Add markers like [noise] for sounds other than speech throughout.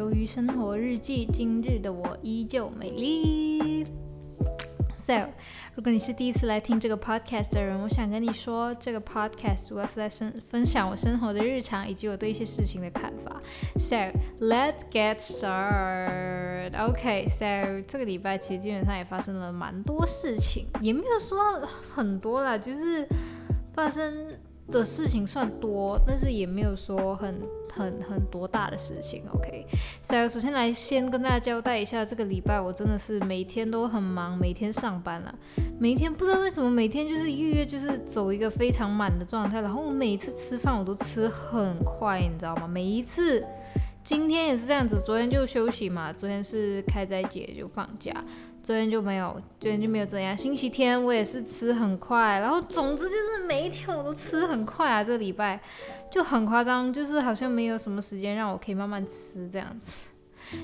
到《鱿鱼生活日记》，今日的我依旧美丽。So，如果你是第一次来听这个 podcast 的人，我想跟你说，这个 podcast 主要是在生分享我生活的日常以及我对一些事情的看法。So，let's get started. OK，So 这个礼拜其实基本上也发生了蛮多事情，也没有说很多啦，就是发生。的事情算多，但是也没有说很很很多大的事情。OK，所以首先来先跟大家交代一下，这个礼拜我真的是每天都很忙，每天上班了，每天不知道为什么每天就是预约就是走一个非常满的状态，然后我每次吃饭我都吃很快，你知道吗？每一次。今天也是这样子，昨天就休息嘛，昨天是开斋节就放假，昨天就没有，昨天就没有这样。星期天我也是吃很快，然后总之就是每一天我都吃很快啊，这个礼拜就很夸张，就是好像没有什么时间让我可以慢慢吃这样子，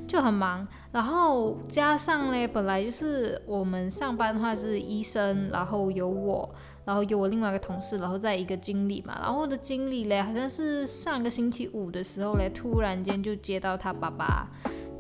就很忙。然后加上嘞，本来就是我们上班的话是医生，然后有我。然后有我另外一个同事，然后再一个经理嘛。然后我的经理嘞，好像是上个星期五的时候嘞，突然间就接到他爸爸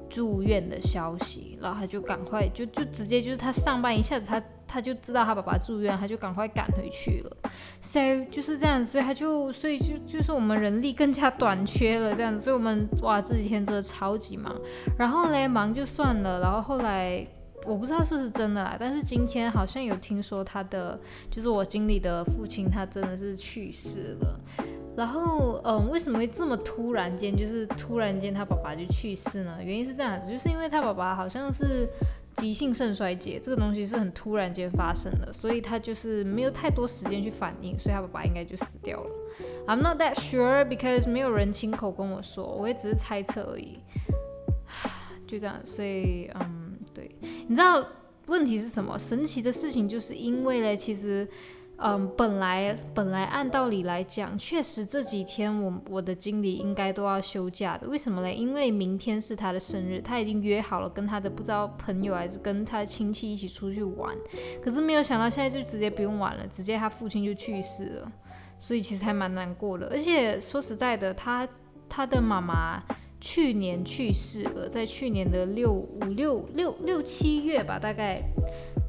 住院的消息，然后他就赶快就就直接就是他上班一下子他他就知道他爸爸住院，他就赶快赶回去了。所以就是这样子，所以他就所以就就是我们人力更加短缺了这样子，所以我们哇这几天真的超级忙。然后嘞忙就算了，然后后来。我不知道是不是真的啦，但是今天好像有听说他的，就是我经理的父亲，他真的是去世了。然后，嗯，为什么会这么突然间，就是突然间他爸爸就去世呢？原因是这样子，就是因为他爸爸好像是急性肾衰竭，这个东西是很突然间发生的，所以他就是没有太多时间去反应，所以他爸爸应该就死掉了。I'm not that sure because 没有人亲口跟我说，我也只是猜测而已。就这样，所以，嗯。对，你知道问题是什么？神奇的事情就是因为嘞，其实，嗯，本来本来按道理来讲，确实这几天我我的经理应该都要休假的。为什么嘞？因为明天是他的生日，他已经约好了跟他的不知道朋友还是跟他亲戚一起出去玩。可是没有想到现在就直接不用玩了，直接他父亲就去世了，所以其实还蛮难过的。而且说实在的，他他的妈妈。去年去世了，在去年的六五六六六七月吧，大概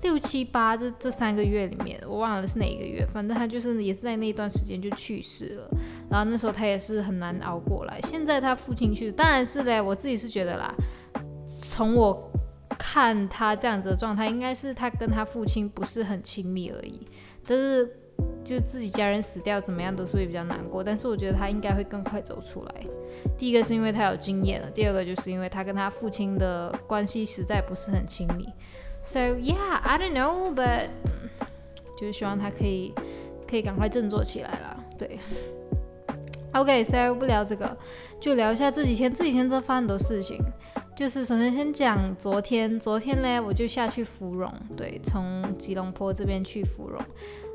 六七八这这三个月里面，我忘了是哪一个月，反正他就是也是在那段时间就去世了。然后那时候他也是很难熬过来。现在他父亲去，当然是嘞，我自己是觉得啦，从我看他这样子的状态，应该是他跟他父亲不是很亲密而已。但是就自己家人死掉怎么样都是会比较难过，但是我觉得他应该会更快走出来。第一个是因为他有经验了，第二个就是因为他跟他父亲的关系实在不是很亲密。So yeah, I don't know, but 就是希望他可以可以赶快振作起来了。对，OK，so 不聊这个，就聊一下这几天这几天在发生的事情。就是首先先讲昨天，昨天呢我就下去芙蓉，对，从吉隆坡这边去芙蓉。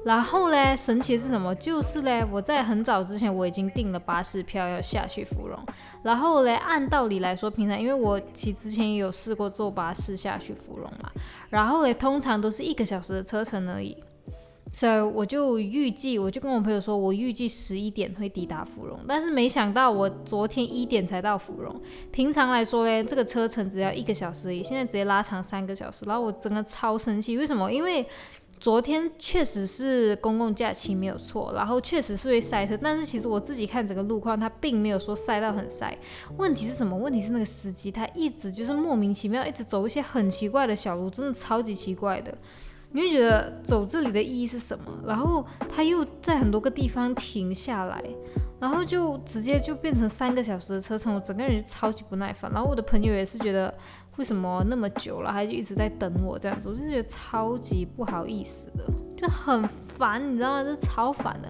然后呢，神奇是什么？就是呢，我在很早之前我已经订了巴士票要下去芙蓉。然后嘞，按道理来说，平常因为我其实之前也有试过坐巴士下去芙蓉嘛。然后嘞，通常都是一个小时的车程而已。所以我就预计，我就跟我朋友说，我预计十一点会抵达芙蓉。但是没想到我昨天一点才到芙蓉。平常来说呢，这个车程只要一个小时而已，现在直接拉长三个小时。然后我真的超生气，为什么？因为昨天确实是公共假期没有错，然后确实是会塞车，但是其实我自己看整个路况，它并没有说塞到很塞。问题是什么？问题是那个司机他一直就是莫名其妙，一直走一些很奇怪的小路，真的超级奇怪的。你会觉得走这里的意义是什么？然后他又在很多个地方停下来，然后就直接就变成三个小时的车程，我整个人就超级不耐烦。然后我的朋友也是觉得。为什么那么久了，他就一直在等我这样子，我就觉得超级不好意思的，就很烦，你知道吗？就超烦的。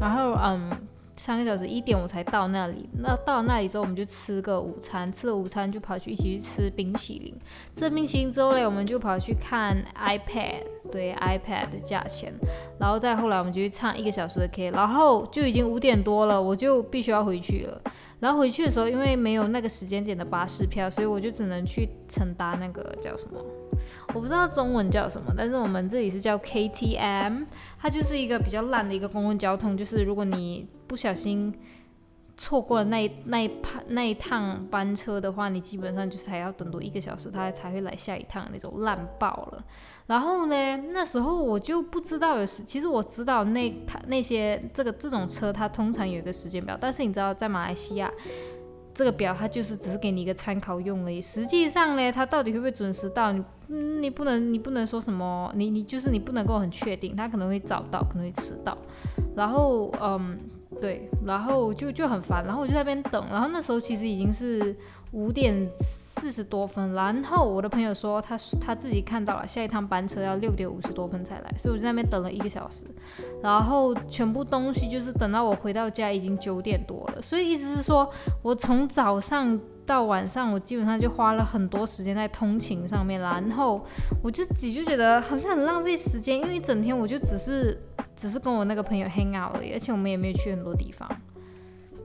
然后，嗯。三个小时一点我才到那里，那到那里之后我们就吃个午餐，吃了午餐就跑去一起去吃冰淇淋。吃冰淇淋之后嘞，我们就跑去看 iPad，对 iPad 的价钱。然后再后来我们就去唱一个小时的 K，然后就已经五点多了，我就必须要回去了。然后回去的时候，因为没有那个时间点的巴士票，所以我就只能去乘搭那个叫什么。我不知道中文叫什么，但是我们这里是叫 KTM，它就是一个比较烂的一个公共交通。就是如果你不小心错过了那一那一那一趟班车的话，你基本上就是还要等多一个小时，他才会来下一趟那种烂爆了。然后呢，那时候我就不知道有，其实我知道那他那些这个这种车，它通常有一个时间表，但是你知道在马来西亚。这个表它就是只是给你一个参考用而已，实际上呢，它到底会不会准时到，你你不能你不能说什么，你你就是你不能够很确定，它可能会早到，可能会迟到，然后嗯对，然后就就很烦，然后我就在那边等，然后那时候其实已经是五点。四十多分，然后我的朋友说他他自己看到了下一趟班车要六点五十多分才来，所以我在那边等了一个小时，然后全部东西就是等到我回到家已经九点多了，所以意思是说我从早上到晚上我基本上就花了很多时间在通勤上面，然后我就自己就觉得好像很浪费时间，因为一整天我就只是只是跟我那个朋友 hang out 而已，而且我们也没有去很多地方。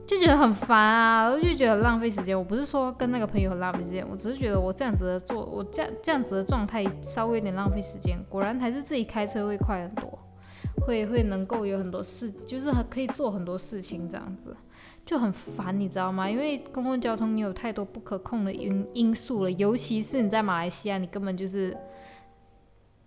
就觉得很烦啊，我就觉得浪费时间。我不是说跟那个朋友很浪费时间，我只是觉得我这样子的做，我这样这样子的状态稍微有点浪费时间。果然还是自己开车会快很多，会会能够有很多事，就是可以做很多事情，这样子就很烦，你知道吗？因为公共交通你有太多不可控的因因素了，尤其是你在马来西亚，你根本就是。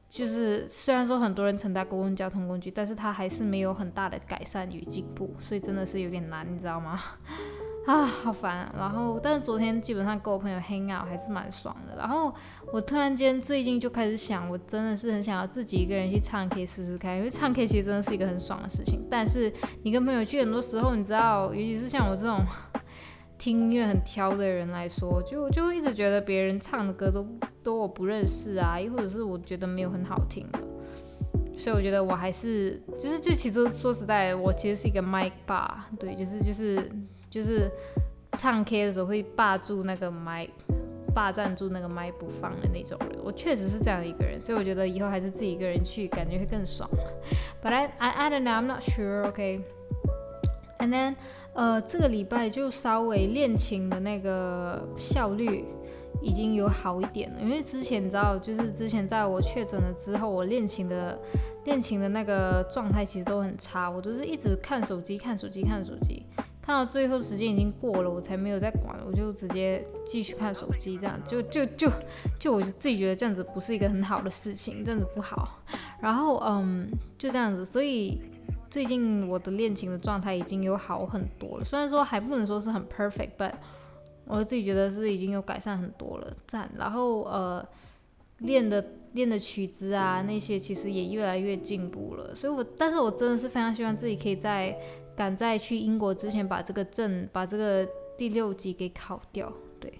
就是虽然说很多人乘搭公共交通工具，但是它还是没有很大的改善与进步，所以真的是有点难，你知道吗？[laughs] 啊，好烦。然后，但是昨天基本上跟我朋友 hang out 还是蛮爽的。然后我突然间最近就开始想，我真的是很想要自己一个人去唱 K 试试看，因为唱 K 其实真的是一个很爽的事情。但是你跟朋友去，很多时候你知道，尤其是像我这种。[laughs] 听音乐很挑的人来说，就就一直觉得别人唱的歌都都我不认识啊，又或者是我觉得没有很好听的，所以我觉得我还是就是就其实说实在，我其实是一个麦霸，对，就是就是就是唱 K 的时候会霸住那个麦，霸占住那个麦不放的那种人，我确实是这样一个人，所以我觉得以后还是自己一个人去，感觉会更爽。But I I I don't know, I'm not sure, okay. And then. 呃，这个礼拜就稍微练琴的那个效率已经有好一点了，因为之前你知道，就是之前在我确诊了之后，我练琴的练琴的那个状态其实都很差，我都是一直看手机、看手机、看手机，看到最后时间已经过了，我才没有再管，我就直接继续看手机，这样就就就就我就自己觉得这样子不是一个很好的事情，这样子不好，然后嗯，就这样子，所以。最近我的练琴的状态已经有好很多了，虽然说还不能说是很 perfect，but 我自己觉得是已经有改善很多了，赞。然后呃，练的练的曲子啊那些其实也越来越进步了，所以我但是我真的是非常希望自己可以在赶在去英国之前把这个证把这个第六级给考掉。对，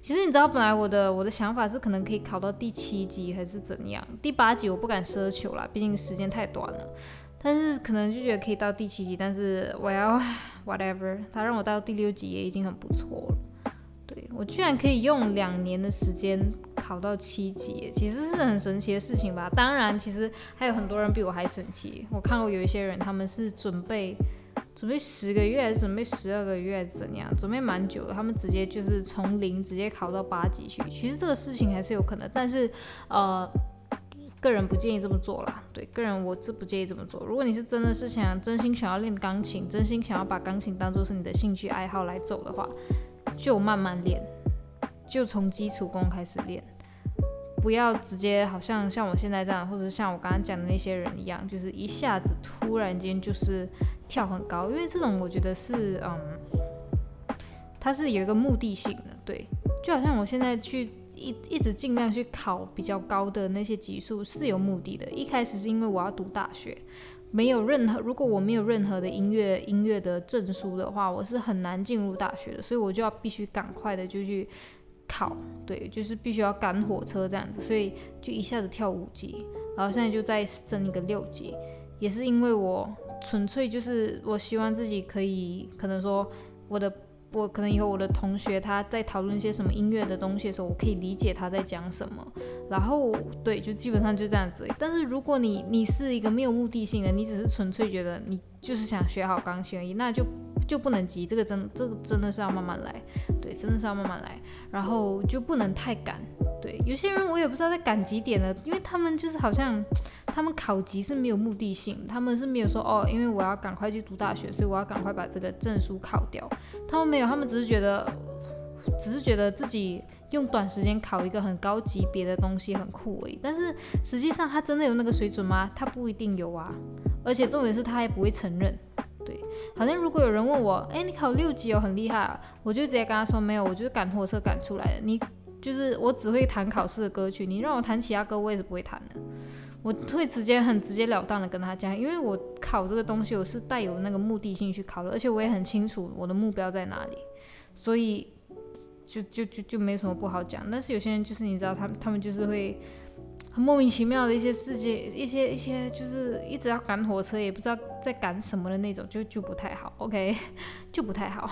其实你知道本来我的我的想法是可能可以考到第七级还是怎样，第八级我不敢奢求啦，毕竟时间太短了。但是可能就觉得可以到第七级，但是我要 [laughs] whatever，他让我到第六级也已经很不错了。我居然可以用两年的时间考到七级，其实是很神奇的事情吧？当然，其实还有很多人比我还神奇。我看过有一些人，他们是准备准备十个月，还是准备十二个月，怎样？准备蛮久的，他们直接就是从零直接考到八级去。其实这个事情还是有可能，但是呃。个人不建议这么做啦。对，个人我是不建议这么做。如果你是真的是想真心想要练钢琴，真心想要把钢琴当做是你的兴趣爱好来走的话，就慢慢练，就从基础功开始练，不要直接好像像我现在这样，或者像我刚刚讲的那些人一样，就是一下子突然间就是跳很高，因为这种我觉得是嗯，它是有一个目的性的，对，就好像我现在去。一一直尽量去考比较高的那些级数是有目的的。一开始是因为我要读大学，没有任何如果我没有任何的音乐音乐的证书的话，我是很难进入大学的，所以我就要必须赶快的就去考，对，就是必须要赶火车这样子，所以就一下子跳五级，然后现在就在升一个六级，也是因为我纯粹就是我希望自己可以可能说我的。我可能以后我的同学他在讨论一些什么音乐的东西的时候，我可以理解他在讲什么。然后对，就基本上就这样子。但是如果你你是一个没有目的性的，你只是纯粹觉得你就是想学好钢琴而已，那就就不能急。这个真这个真的是要慢慢来，对，真的是要慢慢来。然后就不能太赶，对，有些人我也不知道在赶几点了，因为他们就是好像他们考级是没有目的性，他们是没有说哦，因为我要赶快去读大学，所以我要赶快把这个证书考掉。他们没有，他们只是觉得，只是觉得自己用短时间考一个很高级别的东西很酷而已。但是实际上他真的有那个水准吗？他不一定有啊，而且重点是他还不会承认。对，好像如果有人问我，哎，你考六级哦，很厉害啊，我就直接跟他说没有，我就是赶火车赶出来的。你就是我只会弹考试的歌曲，你让我弹其他歌，我也是不会弹的。我会直接很直截了当的跟他讲，因为我考这个东西，我是带有那个目的性去考的，而且我也很清楚我的目标在哪里，所以就就就就没什么不好讲。但是有些人就是你知道，他他们就是会。很莫名其妙的一些事件，一些一些就是一直要赶火车，也不知道在赶什么的那种，就就不太好。OK，就不太好。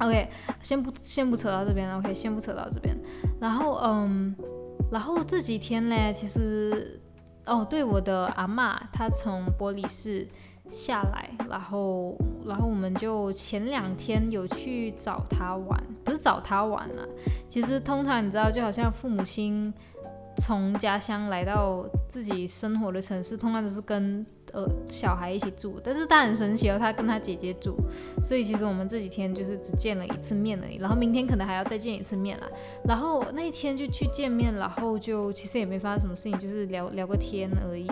OK，先不先不扯到这边 OK，先不扯到这边。然后嗯，然后这几天呢，其实哦，对，我的阿妈她从玻璃市下来，然后然后我们就前两天有去找她玩，不是找她玩了。其实通常你知道，就好像父母亲。从家乡来到自己生活的城市，通常都是跟呃小孩一起住。但是他很神奇哦，他跟他姐姐住，所以其实我们这几天就是只见了一次面而已。然后明天可能还要再见一次面啦。然后那天就去见面，然后就其实也没发生什么事情，就是聊聊个天而已。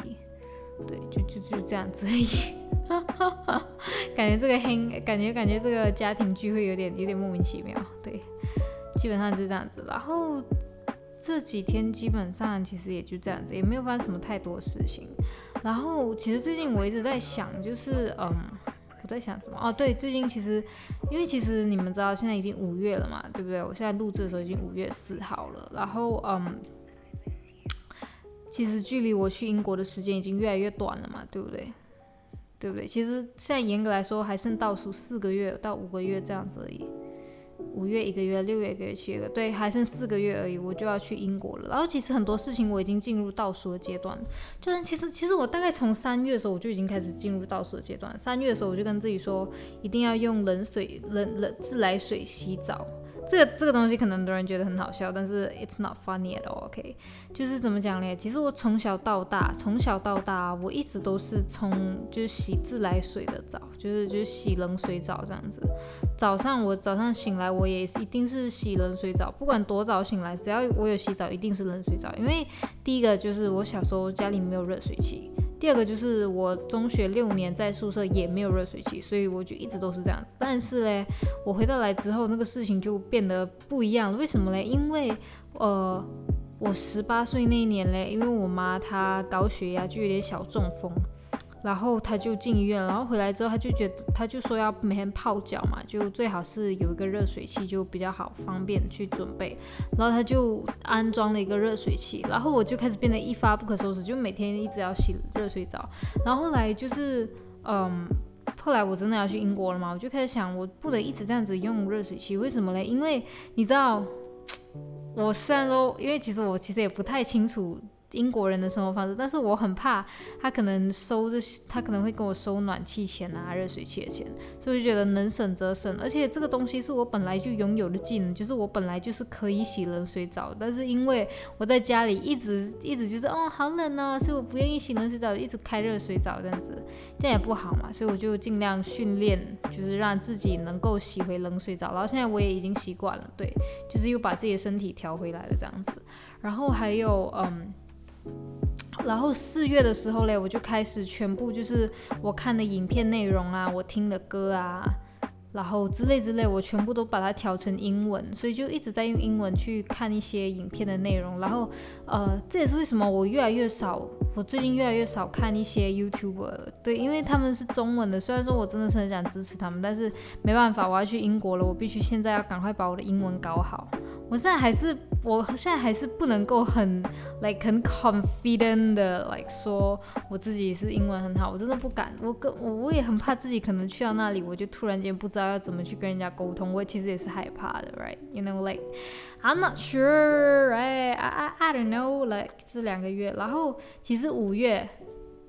对，就就就这样子而已。感觉这个黑，感觉感觉这个家庭聚会有点有点莫名其妙。对，基本上就这样子。然后。这几天基本上其实也就这样子，也没有发生什么太多事情。然后其实最近我一直在想，就是嗯，我在想什么？哦，对，最近其实因为其实你们知道现在已经五月了嘛，对不对？我现在录制的时候已经五月四号了。然后嗯，其实距离我去英国的时间已经越来越短了嘛，对不对？对不对？其实现在严格来说还剩倒数四个月到五个月这样子而已。五月一个月，六月一个月，七月个对，还剩四个月而已，我就要去英国了。然后其实很多事情我已经进入倒数的阶段，就是其实其实我大概从三月的时候我就已经开始进入倒数的阶段。三月的时候我就跟自己说，一定要用冷水冷冷自来水洗澡。这个这个东西可能很多人觉得很好笑，但是 it's not funny at all. OK，就是怎么讲呢？其实我从小到大，从小到大，我一直都是冲就是洗自来水的澡，就是就是洗冷水澡这样子。早上我早上醒来，我也一定是洗冷水澡，不管多早醒来，只要我有洗澡，一定是冷水澡。因为第一个就是我小时候家里没有热水器。第二个就是我中学六年在宿舍也没有热水器，所以我就一直都是这样子。但是嘞，我回到来之后，那个事情就变得不一样了。为什么嘞？因为呃，我十八岁那一年嘞，因为我妈她高血压，就有点小中风。然后他就进医院，然后回来之后他就觉得，他就说要每天泡脚嘛，就最好是有一个热水器就比较好方便去准备。然后他就安装了一个热水器，然后我就开始变得一发不可收拾，就每天一直要洗热水澡。然后后来就是，嗯，后来我真的要去英国了嘛，我就开始想，我不能一直这样子用热水器，为什么嘞？因为你知道，我虽然说，因为其实我其实也不太清楚。英国人的生活方式，但是我很怕他可能收这些，他可能会跟我收暖气钱啊、热水器的钱，所以就觉得能省则省。而且这个东西是我本来就拥有的技能，就是我本来就是可以洗冷水澡，但是因为我在家里一直一直就是哦好冷哦，所以我不愿意洗冷水澡，一直开热水澡这样子，这样也不好嘛，所以我就尽量训练，就是让自己能够洗回冷水澡。然后现在我也已经习惯了，对，就是又把自己的身体调回来了这样子。然后还有嗯。然后四月的时候嘞，我就开始全部就是我看的影片内容啊，我听的歌啊，然后之类之类，我全部都把它调成英文，所以就一直在用英文去看一些影片的内容。然后，呃，这也是为什么我越来越少，我最近越来越少看一些 YouTuber，对，因为他们是中文的。虽然说我真的是很想支持他们，但是没办法，我要去英国了，我必须现在要赶快把我的英文搞好。我现在还是，我现在还是不能够很，like 很 confident 的，like 说我自己是英文很好，我真的不敢。我跟我我也很怕自己可能去到那里，我就突然间不知道要怎么去跟人家沟通。我其实也是害怕的，right？You know like I'm not sure，right？I I I don't know，like 这两个月，然后其实五月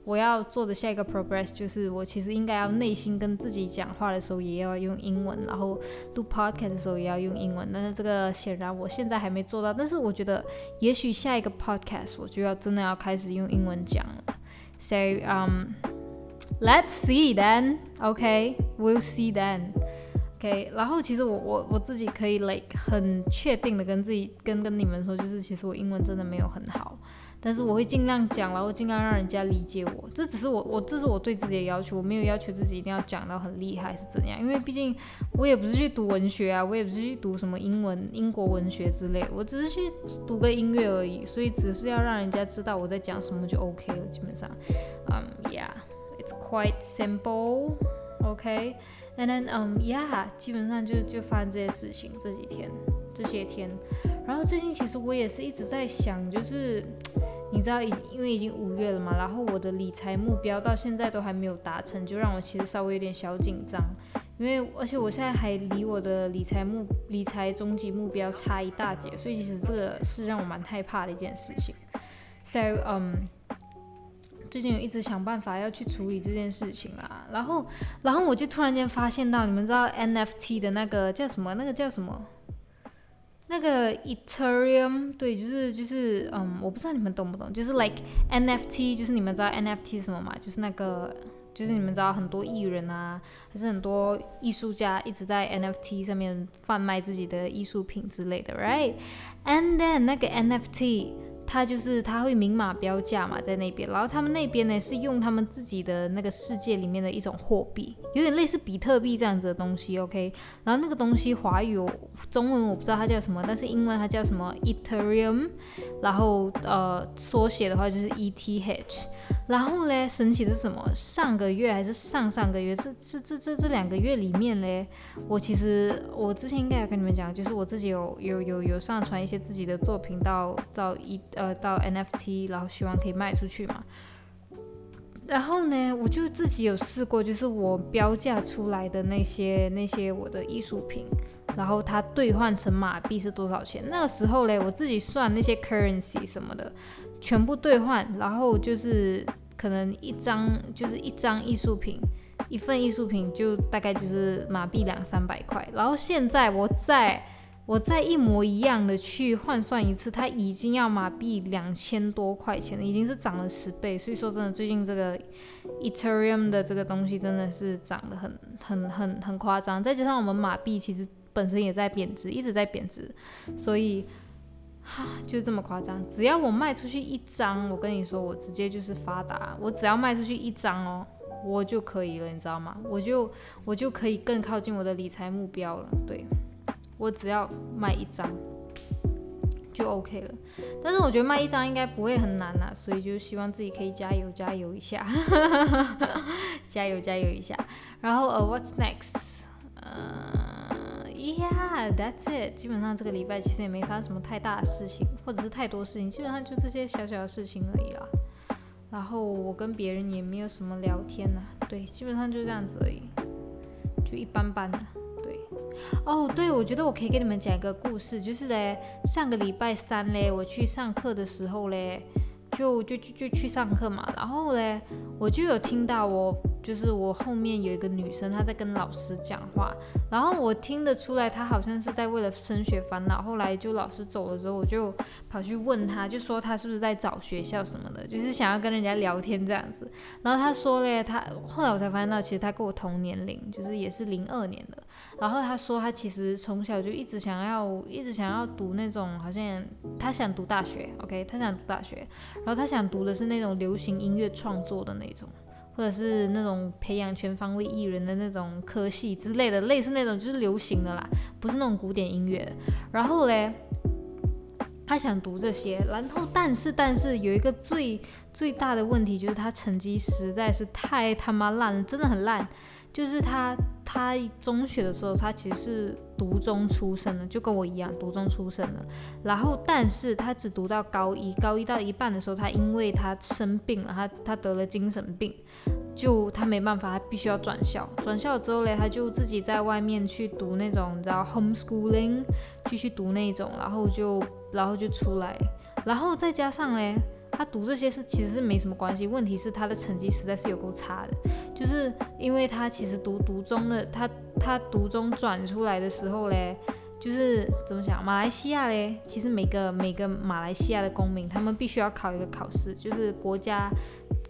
我要做的下一个 progress 就是我其实应该要内心跟自己讲话的时候也要用英文，然后录 podcast 的时候也要用英文。但是这个显然我现在还没做到，但是我觉得也许下一个 podcast 我就要真的要开始用英文讲了。So um, let's see then. Okay, we'll see then. OK，然后其实我我我自己可以 like 很确定的跟自己跟跟你们说，就是其实我英文真的没有很好。但是我会尽量讲，然后尽量让人家理解我。这只是我我这是我对自己的要求，我没有要求自己一定要讲到很厉害是怎样。因为毕竟我也不是去读文学啊，我也不是去读什么英文英国文学之类，我只是去读个音乐而已。所以只是要让人家知道我在讲什么就 OK 了，基本上。嗯，Yeah，it's quite simple. OK. And then, um, yeah，基本上就就发生这些事情这几天这些天。然后最近其实我也是一直在想，就是 [tsk] 你知道，因为已经五月了嘛，然后我的理财目标到现在都还没有达成，就让我其实稍微有点小紧张。因为而且我现在还离我的理财目理财终极目标差一大截，所以其实这个是让我蛮害怕的一件事情。So, um，最近有一直想办法要去处理这件事情啦。然后，然后我就突然间发现到，你们知道 NFT 的那个叫什么？那个叫什么？那个 Ethereum，对，就是就是，嗯，我不知道你们懂不懂，就是 like NFT，就是你们知道 NFT 是什么吗？就是那个，就是你们知道很多艺人啊，还是很多艺术家一直在 NFT 上面贩卖自己的艺术品之类的，right？And then 那个 NFT。它就是它会明码标价嘛，在那边，然后他们那边呢是用他们自己的那个世界里面的一种货币，有点类似比特币这样子的东西，OK。然后那个东西华语、中文我不知道它叫什么，但是英文它叫什么 Ethereum，然后呃缩写的话就是 ETH。然后嘞，神奇的是什么？上个月还是上上个月？是是这这这两个月里面嘞，我其实我之前应该有跟你们讲，就是我自己有有有有上传一些自己的作品到到一呃呃到 NFT，然后希望可以卖出去嘛。然后呢，我就自己有试过，就是我标价出来的那些那些我的艺术品，然后它兑换成马币是多少钱？那个时候嘞，我自己算那些 currency 什么的。全部兑换，然后就是可能一张就是一张艺术品，一份艺术品就大概就是马币两三百块。然后现在我再我再一模一样的去换算一次，它已经要马币两千多块钱了，已经是涨了十倍。所以说真的，最近这个 Ethereum 的这个东西真的是涨得很很很很夸张。再加上我们马币其实本身也在贬值，一直在贬值，所以。哈，就这么夸张！只要我卖出去一张，我跟你说，我直接就是发达。我只要卖出去一张哦，我就可以了，你知道吗？我就我就可以更靠近我的理财目标了。对，我只要卖一张就 OK 了。但是我觉得卖一张应该不会很难呐，所以就希望自己可以加油加油一下，[laughs] 加油加油一下。然后呃，What's next？嗯。Yeah, that's it. 基本上这个礼拜其实也没发生什么太大的事情，或者是太多事情，基本上就这些小小的事情而已啦。然后我跟别人也没有什么聊天呐，对，基本上就这样子而已，就一般般。对，哦，对，我觉得我可以给你们讲一个故事，就是嘞，上个礼拜三嘞，我去上课的时候嘞。就就就就去上课嘛，然后嘞，我就有听到我就是我后面有一个女生，她在跟老师讲话，然后我听得出来，她好像是在为了升学烦恼。后来就老师走了之后，我就跑去问她，就说她是不是在找学校什么的，就是想要跟人家聊天这样子。然后她说嘞，她后来我才发现到，其实她跟我同年龄，就是也是零二年的。然后她说她其实从小就一直想要，一直想要读那种，好像她想读大学，OK，她想读大学。然后她想读的是那种流行音乐创作的那种，或者是那种培养全方位艺人的那种科系之类的，类似那种就是流行的啦，不是那种古典音乐。然后嘞，他想读这些，然后但是但是有一个最最大的问题就是他成绩实在是太他妈烂了，真的很烂。就是他，他中学的时候，他其实是读中出身的，就跟我一样，读中出身的。然后，但是他只读到高一，高一到一半的时候，他因为他生病了，他他得了精神病，就他没办法，他必须要转校。转校之后嘞，他就自己在外面去读那种，你知道，homeschooling，继续读那种，然后就，然后就出来，然后再加上嘞。他读这些是其实是没什么关系，问题是他的成绩实在是有够差的，就是因为他其实读读中的他他读中转出来的时候嘞。就是怎么讲，马来西亚嘞，其实每个每个马来西亚的公民，他们必须要考一个考试，就是国家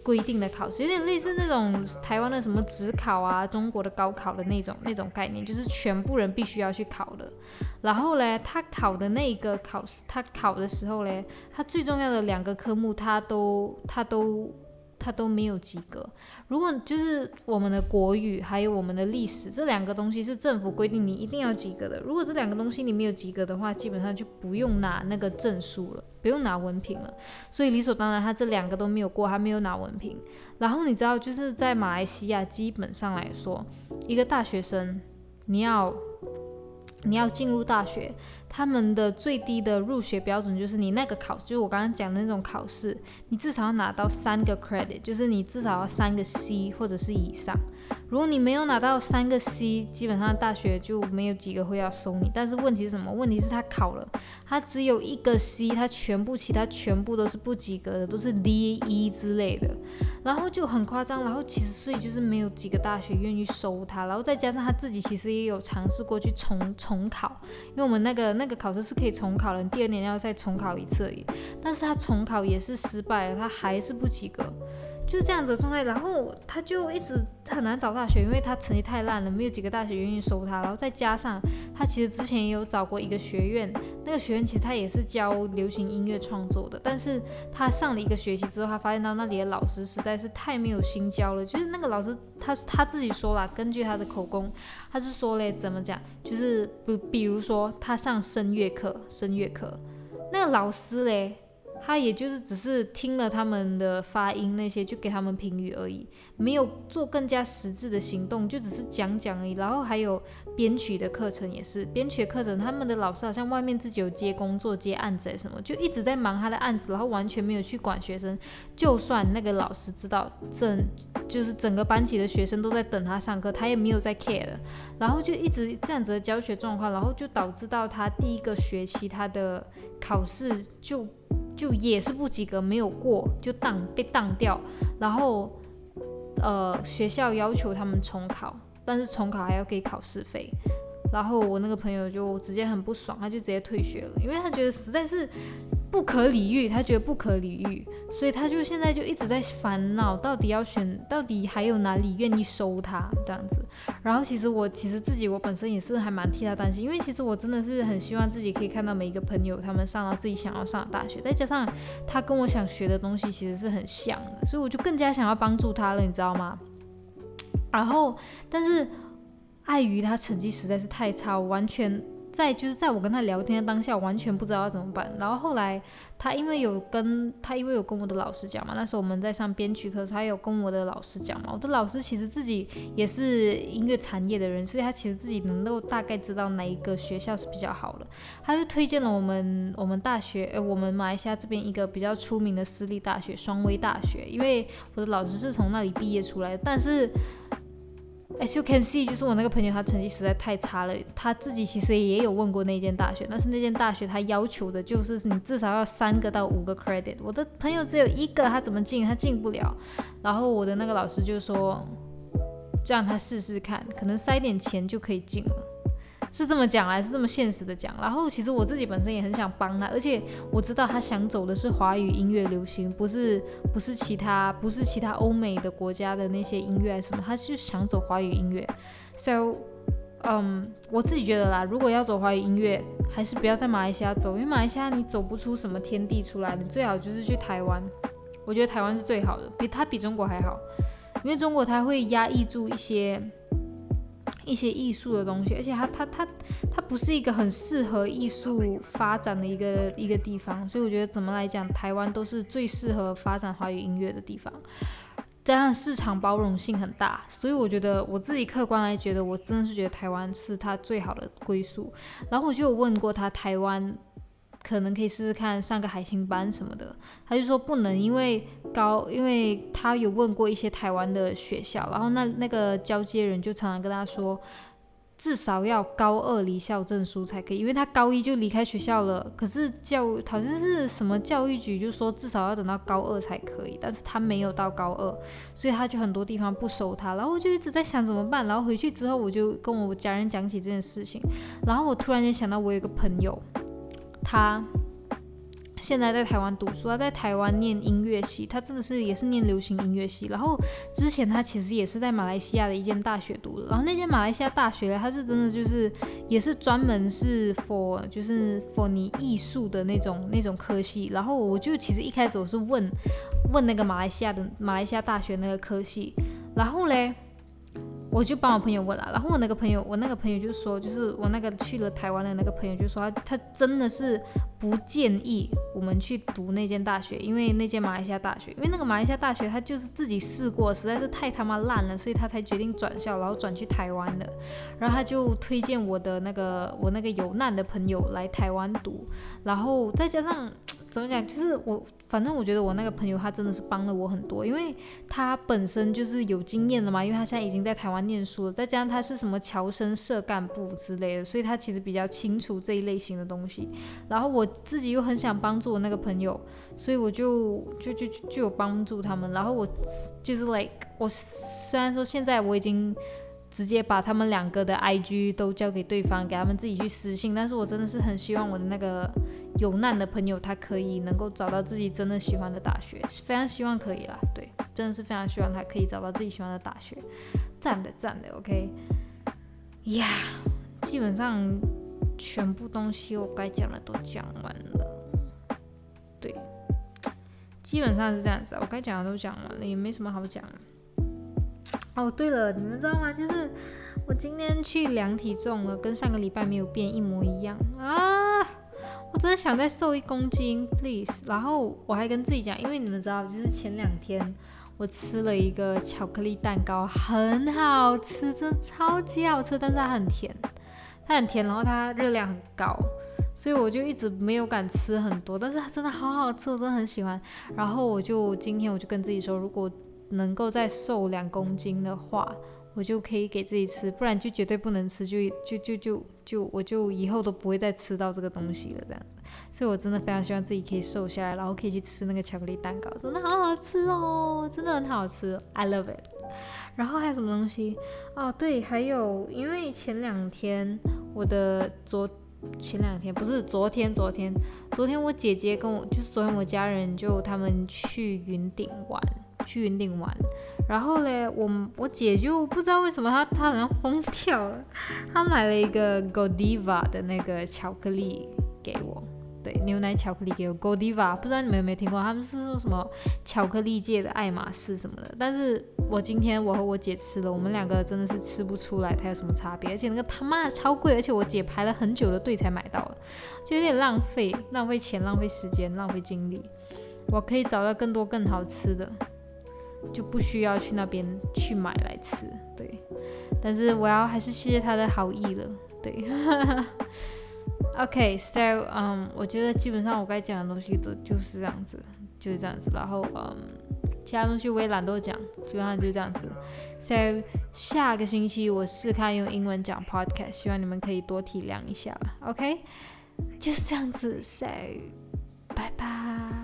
规定的考试，有点类似那种台湾的什么职考啊，中国的高考的那种那种概念，就是全部人必须要去考的。然后嘞，他考的那个考试，他考的时候嘞，他最重要的两个科目，他都他都。他都没有及格。如果就是我们的国语还有我们的历史这两个东西是政府规定你一定要及格的。如果这两个东西你没有及格的话，基本上就不用拿那个证书了，不用拿文凭了。所以理所当然，他这两个都没有过，他没有拿文凭。然后你知道，就是在马来西亚，基本上来说，一个大学生你要你要进入大学。他们的最低的入学标准就是你那个考试，就是我刚刚讲的那种考试，你至少要拿到三个 credit，就是你至少要三个 C 或者是以上。如果你没有拿到三个 C，基本上大学就没有几个会要收你。但是问题是什么？问题是他考了，他只有一个 C，他全部其他全部都是不及格的，都是 D、E 之类的，然后就很夸张。然后其实所以就是没有几个大学愿意收他。然后再加上他自己其实也有尝试过去重重考，因为我们那个那。个考试是可以重考的，第二年要再重考一次而已。但是他重考也是失败了，他还是不及格，就是这样子的状态。然后他就一直很难找大学，因为他成绩太烂了，没有几个大学愿意收他。然后再加上他其实之前也有找过一个学院，那个学院其实他也是教流行音乐创作的，但是他上了一个学期之后，他发现到那里的老师实在是太没有心教了，就是那个老师。他是他自己说了，根据他的口供，他是说嘞，怎么讲？就是比，比如说他上声乐课，声乐课那个老师嘞。他也就是只是听了他们的发音那些，就给他们评语而已，没有做更加实质的行动，就只是讲讲而已。然后还有编曲的课程也是，编曲的课程他们的老师好像外面自己有接工作、接案子什么，就一直在忙他的案子，然后完全没有去管学生。就算那个老师知道整就是整个班级的学生都在等他上课，他也没有在 care 的。然后就一直这样子的教学状况，然后就导致到他第一个学期他的考试就。就也是不及格，没有过就当被当掉，然后呃学校要求他们重考，但是重考还要给考试费。然后我那个朋友就直接很不爽，他就直接退学了，因为他觉得实在是不可理喻，他觉得不可理喻，所以他就现在就一直在烦恼，到底要选，到底还有哪里愿意收他这样子。然后其实我其实自己我本身也是还蛮替他担心，因为其实我真的是很希望自己可以看到每一个朋友他们上到自己想要上的大学，再加上他跟我想学的东西其实是很像的，所以我就更加想要帮助他了，你知道吗？然后但是。碍于他成绩实在是太差，我完全在就是在我跟他聊天的当下，完全不知道要怎么办。然后后来他因为有跟他因为有跟我的老师讲嘛，那时候我们在上编曲课，他有跟我的老师讲嘛。我的老师其实自己也是音乐产业的人，所以他其实自己能够大概知道哪一个学校是比较好的。他就推荐了我们我们大学，呃，我们马来西亚这边一个比较出名的私立大学——双威大学，因为我的老师是从那里毕业出来的，但是。As you can see，就是我那个朋友，他成绩实在太差了。他自己其实也有问过那间大学，但是那间大学他要求的就是你至少要三个到五个 credit。我的朋友只有一个，他怎么进？他进不了。然后我的那个老师就说，就让他试试看，可能塞点钱就可以进了。是这么讲还是这么现实的讲？然后其实我自己本身也很想帮他，而且我知道他想走的是华语音乐流行，不是不是其他不是其他欧美的国家的那些音乐什么，他是想走华语音乐。So，嗯，我自己觉得啦，如果要走华语音乐，还是不要在马来西亚走，因为马来西亚你走不出什么天地出来，你最好就是去台湾。我觉得台湾是最好的，比他比中国还好，因为中国他会压抑住一些。一些艺术的东西，而且它它它它不是一个很适合艺术发展的一个一个地方，所以我觉得怎么来讲，台湾都是最适合发展华语音乐的地方，加上市场包容性很大，所以我觉得我自己客观来觉得，我真的是觉得台湾是它最好的归宿。然后我就有问过他台湾。可能可以试试看上个海星班什么的，他就说不能，因为高，因为他有问过一些台湾的学校，然后那那个交接人就常常跟他说，至少要高二离校证书才可以，因为他高一就离开学校了。可是教好像是什么教育局就说至少要等到高二才可以，但是他没有到高二，所以他就很多地方不收他。然后我就一直在想怎么办。然后回去之后，我就跟我家人讲起这件事情。然后我突然间想到，我有个朋友，他。现在在台湾读书，他在台湾念音乐系，他真的是也是念流行音乐系。然后之前他其实也是在马来西亚的一间大学读的，然后那间马来西亚大学，他是真的就是也是专门是 for 就是 for 你艺术的那种那种科系。然后我就其实一开始我是问问那个马来西亚的马来西亚大学那个科系，然后嘞。我就帮我朋友问了，然后我那个朋友，我那个朋友就说，就是我那个去了台湾的那个朋友就说，他真的是不建议我们去读那间大学，因为那间马来西亚大学，因为那个马来西亚大学他就是自己试过，实在是太他妈烂了，所以他才决定转校，然后转去台湾的。然后他就推荐我的那个我那个有难的朋友来台湾读，然后再加上 [tsk] 怎么讲，就是我。反正我觉得我那个朋友他真的是帮了我很多，因为他本身就是有经验的嘛，因为他现在已经在台湾念书了，再加上他是什么侨生社干部之类的，所以他其实比较清楚这一类型的东西。然后我自己又很想帮助我那个朋友，所以我就就就就有帮助他们。然后我就是 like 我虽然说现在我已经。直接把他们两个的 IG 都交给对方，给他们自己去私信。但是我真的是很希望我的那个有难的朋友，他可以能够找到自己真的喜欢的大学，非常希望可以啦。对，真的是非常希望他可以找到自己喜欢的大学。赞的赞的，OK。呀，基本上全部东西我该讲的都讲完了。对，基本上是这样子，我该讲的都讲完了，也没什么好讲的。哦，对了，你们知道吗？就是我今天去量体重了，跟上个礼拜没有变，一模一样啊！我真的想再瘦一公斤，please。然后我还跟自己讲，因为你们知道，就是前两天我吃了一个巧克力蛋糕，很好吃，真的超级好吃，但是它很甜，它很甜，然后它热量很高，所以我就一直没有敢吃很多。但是它真的好好吃，我真的很喜欢。然后我就今天我就跟自己说，如果能够再瘦两公斤的话，我就可以给自己吃，不然就绝对不能吃，就就就就就我就以后都不会再吃到这个东西了，这样子。所以我真的非常希望自己可以瘦下来，然后可以去吃那个巧克力蛋糕，真的好好吃哦，真的很好吃，I love it。然后还有什么东西？哦，对，还有，因为前两天我的昨前两天不是昨天，昨天昨天我姐姐跟我就是昨天我家人就他们去云顶玩。去云顶玩，然后嘞，我我姐就不知道为什么她她好像疯掉了，她买了一个 Godiva 的那个巧克力给我，对，牛奶巧克力给我。Godiva，不知道你们有没有听过，他们是说什么巧克力界的爱马仕什么的，但是我今天我和我姐吃了，我们两个真的是吃不出来它有什么差别，而且那个他妈的超贵，而且我姐排了很久的队才买到的，就有点浪费，浪费钱，浪费时间，浪费精力，我可以找到更多更好吃的。就不需要去那边去买来吃，对。但是我要还是谢谢他的好意了，对。[laughs] OK，so，嗯，我觉得基本上我该讲的东西都就是这样子，就是这样子。然后，嗯，其他东西我也懒得讲，基本上就是这样子。So，下个星期我试看用英文讲 podcast，希望你们可以多体谅一下，OK？就是这样子，So，拜拜。